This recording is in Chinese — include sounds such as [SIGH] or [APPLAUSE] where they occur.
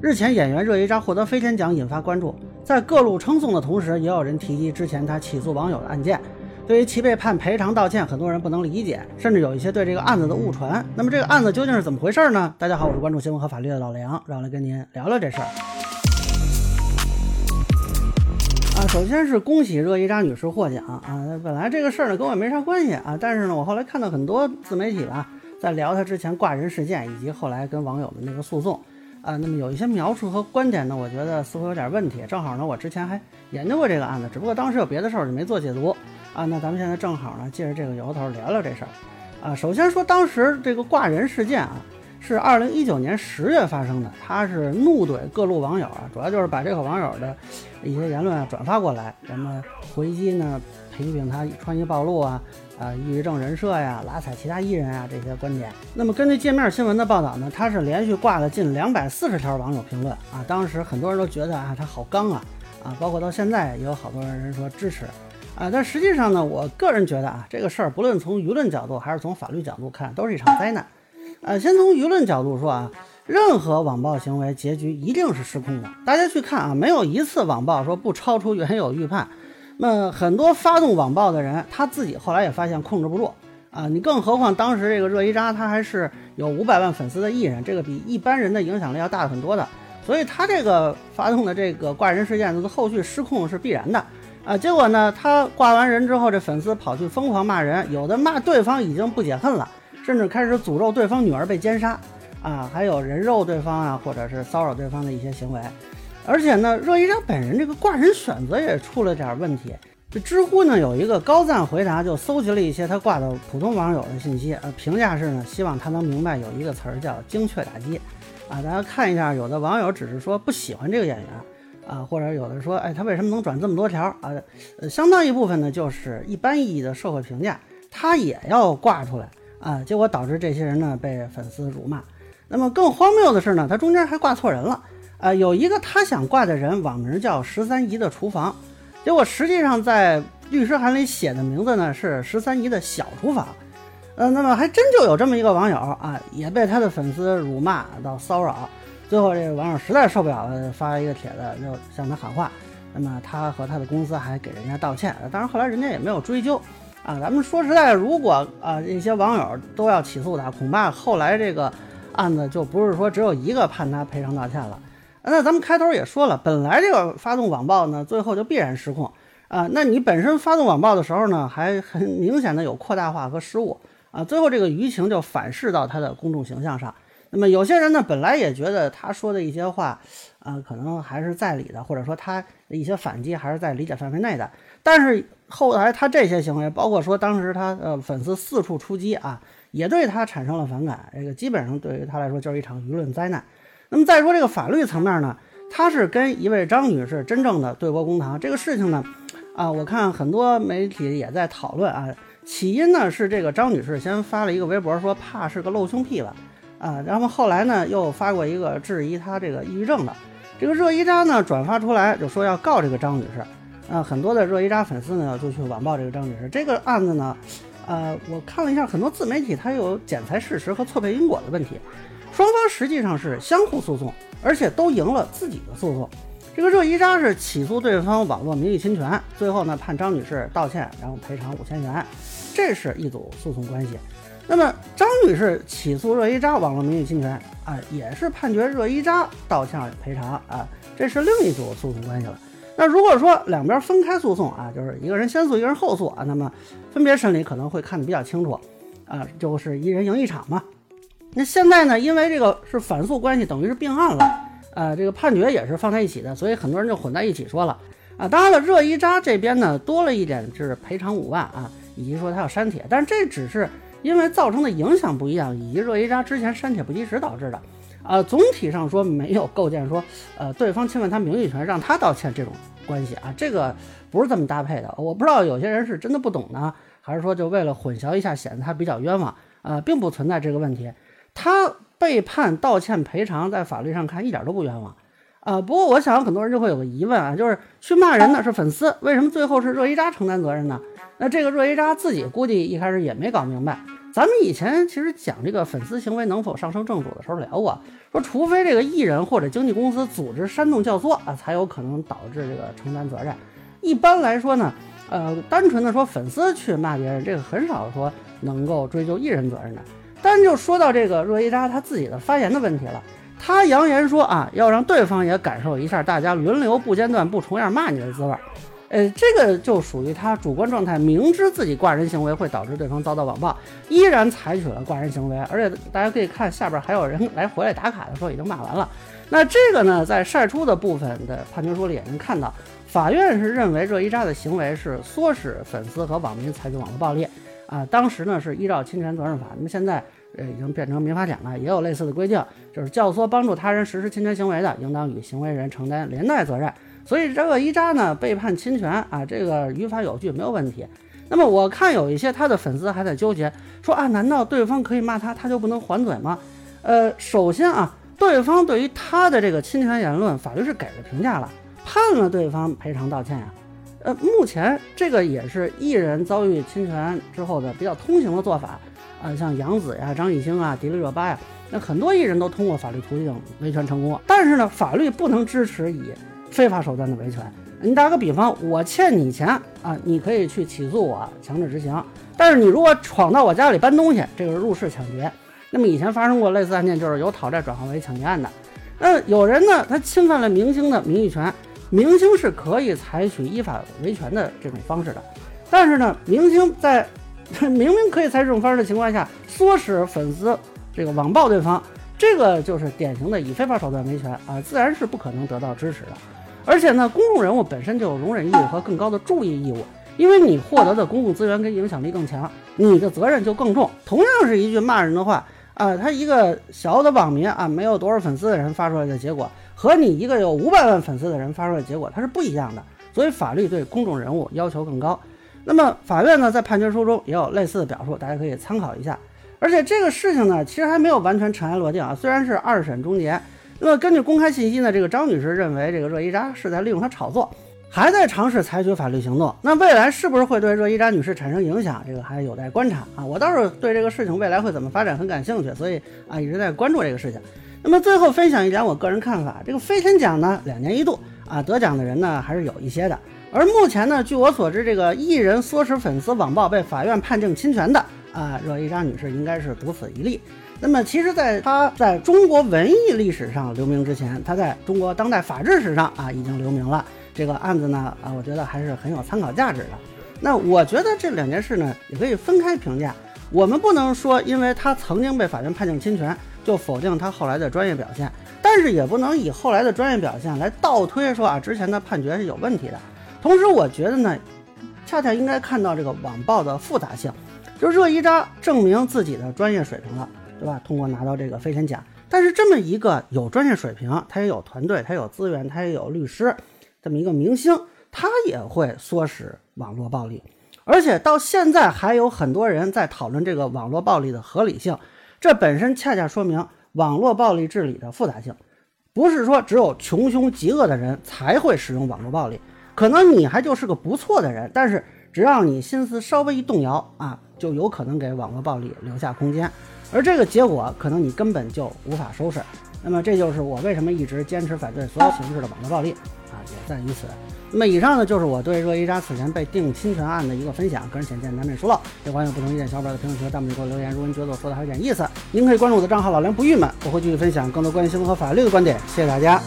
日前，演员热依扎获得飞天奖，引发关注。在各路称颂的同时，也有人提及之前他起诉网友的案件。对于其被判赔偿道歉，很多人不能理解，甚至有一些对这个案子的误传。那么这个案子究竟是怎么回事呢？大家好，我是关注新闻和法律的老梁，让我来跟您聊聊这事儿。啊，首先是恭喜热依扎女士获奖啊！本来这个事儿呢跟我也没啥关系啊，但是呢，我后来看到很多自媒体吧在聊她之前挂人事件，以及后来跟网友的那个诉讼。啊，那么有一些描述和观点呢，我觉得似乎有点问题。正好呢，我之前还研究过这个案子，只不过当时有别的事儿就没做解读啊。那咱们现在正好呢，借着这个由头聊聊这事儿。啊，首先说当时这个挂人事件啊，是二零一九年十月发生的。他是怒怼各路网友啊，主要就是把这个网友的一些言论啊转发过来，什么回击呢，批评他穿衣暴露啊。啊，抑郁症人设呀，拉踩其他艺人啊，这些观点。那么根据界面新闻的报道呢，他是连续挂了近两百四十条网友评论啊。当时很多人都觉得啊，他好刚啊啊，包括到现在也有好多人说支持啊。但实际上呢，我个人觉得啊，这个事儿不论从舆论角度还是从法律角度看，都是一场灾难。呃，先从舆论角度说啊，任何网暴行为结局一定是失控的。大家去看啊，没有一次网暴说不超出原有预判。那很多发动网暴的人，他自己后来也发现控制不住啊！你更何况当时这个热依扎，他还是有五百万粉丝的艺人，这个比一般人的影响力要大很多的，所以他这个发动的这个挂人事件，后续失控是必然的啊！结果呢，他挂完人之后，这粉丝跑去疯狂骂人，有的骂对方已经不解恨了，甚至开始诅咒对方女儿被奸杀啊，还有人肉对方啊，或者是骚扰对方的一些行为。而且呢，热依扎本人这个挂人选择也出了点问题。这知乎呢有一个高赞回答，就搜集了一些他挂的普通网友的信息，呃，评价是呢，希望他能明白有一个词儿叫精确打击。啊，大家看一下，有的网友只是说不喜欢这个演员，啊，或者有的说，哎，他为什么能转这么多条？啊，呃，相当一部分呢就是一般意义的社会评价，他也要挂出来，啊，结果导致这些人呢被粉丝辱骂。那么更荒谬的是呢，他中间还挂错人了。呃，有一个他想挂的人，网名叫十三姨的厨房，结果实际上在律师函里写的名字呢是十三姨的小厨房。呃，那么还真就有这么一个网友啊，也被他的粉丝辱骂到骚扰，最后这个网友实在受不了了，发了一个帖子就向他喊话。那么他和他的公司还给人家道歉，当然后来人家也没有追究。啊，咱们说实在，如果啊一些网友都要起诉他，恐怕后来这个案子就不是说只有一个判他赔偿道歉了。那咱们开头也说了，本来这个发动网暴呢，最后就必然失控啊。那你本身发动网暴的时候呢，还很明显的有扩大化和失误啊，最后这个舆情就反噬到他的公众形象上。那么有些人呢，本来也觉得他说的一些话啊，可能还是在理的，或者说他的一些反击还是在理解范围内的。但是后来他这些行为，包括说当时他呃粉丝四处出击啊，也对他产生了反感。这个基本上对于他来说就是一场舆论灾难。那么再说这个法律层面呢，他是跟一位张女士真正的对簿公堂。这个事情呢，啊，我看很多媒体也在讨论啊。起因呢是这个张女士先发了一个微博说怕是个露胸癖吧，啊，然后后来呢又发过一个质疑她这个抑郁症的。这个热依扎呢转发出来就说要告这个张女士，啊，很多的热依扎粉丝呢就去网暴这个张女士。这个案子呢，呃，我看了一下很多自媒体它有剪裁事实和错配因果的问题。双方实际上是相互诉讼，而且都赢了自己的诉讼。这个热依扎是起诉对方网络名誉侵权，最后呢判张女士道歉，然后赔偿五千元，这是一组诉讼关系。那么张女士起诉热依扎网络名誉侵权啊，也是判决热依扎道歉赔偿啊，这是另一组诉讼关系了。那如果说两边分开诉讼啊，就是一个人先诉，一个人后诉啊，那么分别审理可能会看得比较清楚啊，就是一人赢一场嘛。那现在呢？因为这个是反诉关系，等于是并案了，呃，这个判决也是放在一起的，所以很多人就混在一起说了啊。当然了，热依扎这边呢多了一点，就是赔偿五万啊，以及说他要删帖，但是这只是因为造成的影响不一样，以及热依扎之前删帖不及时导致的，啊，总体上说没有构建说呃对方侵犯他名誉权让他道歉这种关系啊，这个不是这么搭配的。我不知道有些人是真的不懂呢，还是说就为了混淆一下，显得他比较冤枉啊，并不存在这个问题。他被判道歉赔偿，在法律上看一点都不冤枉，啊，不过我想很多人就会有个疑问啊，就是去骂人的是粉丝，为什么最后是热依扎承担责任呢？那这个热依扎自己估计一开始也没搞明白，咱们以前其实讲这个粉丝行为能否上升正主的时候聊过，说除非这个艺人或者经纪公司组织煽动教唆啊，才有可能导致这个承担责任。一般来说呢，呃，单纯的说粉丝去骂别人，这个很少说能够追究艺人责任的。但就说到这个若依扎他自己的发言的问题了，他扬言说啊，要让对方也感受一下大家轮流不间断不重样骂你的滋味。呃，这个就属于他主观状态，明知自己挂人行为会导致对方遭到网暴，依然采取了挂人行为。而且大家可以看下边还有人来回来打卡的时候已经骂完了。那这个呢，在晒出的部分的判决书里也能看到，法院是认为热依扎的行为是唆使粉丝和网民采取网络暴力啊。当时呢是依照侵权责任法，那么现在呃已经变成民法典了，也有类似的规定，就是教唆帮助他人实施侵权行为的，应当与行为人承担连带责任。所以这个一扎呢被判侵权啊，这个于法有据没有问题。那么我看有一些他的粉丝还在纠结，说啊，难道对方可以骂他，他就不能还嘴吗？呃，首先啊，对方对于他的这个侵权言论，法律是给了评价了，判了对方赔偿道歉呀。呃，目前这个也是艺人遭遇侵权之后的比较通行的做法啊，像杨紫呀、张艺兴啊、迪丽热巴呀，那很多艺人都通过法律途径维权成功。但是呢，法律不能支持以。非法手段的维权，你打个比方，我欠你钱啊，你可以去起诉我强制执行。但是你如果闯到我家里搬东西，这个是入室抢劫。那么以前发生过类似案件，就是由讨债转化为抢劫案的。那有人呢，他侵犯了明星的名誉权，明星是可以采取依法维权的这种方式的。但是呢，明星在 [LAUGHS] 明明可以采取这种方式的情况下，唆使粉丝这个网暴对方，这个就是典型的以非法手段维权啊，自然是不可能得到支持的。而且呢，公众人物本身就有容忍义务和更高的注意义务，因为你获得的公共资源跟影响力更强，你的责任就更重。同样是一句骂人的话啊，他一个小的网民啊，没有多少粉丝的人发出来的结果，和你一个有五百万粉丝的人发出来的结果，它是不一样的。所以法律对公众人物要求更高。那么法院呢，在判决书中也有类似的表述，大家可以参考一下。而且这个事情呢，其实还没有完全尘埃落定啊，虽然是二审终结。那么根据公开信息呢，这个张女士认为这个热依扎是在利用她炒作，还在尝试采取法律行动。那未来是不是会对热依扎女士产生影响，这个还有待观察啊。我倒是对这个事情未来会怎么发展很感兴趣，所以啊一直在关注这个事情。那么最后分享一点我个人看法，这个飞天奖呢两年一度啊，得奖的人呢还是有一些的。而目前呢，据我所知，这个艺人唆使粉丝网暴被法院判定侵权的啊，热依扎女士应该是独此一例。那么，其实，在她在中国文艺历史上留名之前，她在中国当代法治史上啊已经留名了。这个案子呢，啊，我觉得还是很有参考价值的。那我觉得这两件事呢，也可以分开评价。我们不能说，因为她曾经被法院判定侵权，就否定她后来的专业表现。但是，也不能以后来的专业表现来倒推说啊，之前的判决是有问题的。同时，我觉得呢，恰恰应该看到这个网暴的复杂性，就热依扎证明自己的专业水平了。对吧？通过拿到这个飞天奖，但是这么一个有专业水平，他也有团队，他有资源，他也有律师，这么一个明星，他也会唆使网络暴力，而且到现在还有很多人在讨论这个网络暴力的合理性，这本身恰恰说明网络暴力治理的复杂性，不是说只有穷凶极恶的人才会使用网络暴力，可能你还就是个不错的人，但是只要你心思稍微一动摇啊，就有可能给网络暴力留下空间。而这个结果可能你根本就无法收拾，那么这就是我为什么一直坚持反对所有形式的网络暴力啊，也在于此。那么以上呢就是我对热依扎此前被定侵权案的一个分享，个人浅见难免疏漏，也欢迎不同意见小伙伴在评论区弹幕里给我留言。如果您觉得我说的还有点意思，您可以关注我的账号老梁不郁闷，我会继续分享更多关于新闻和法律的观点。谢谢大家。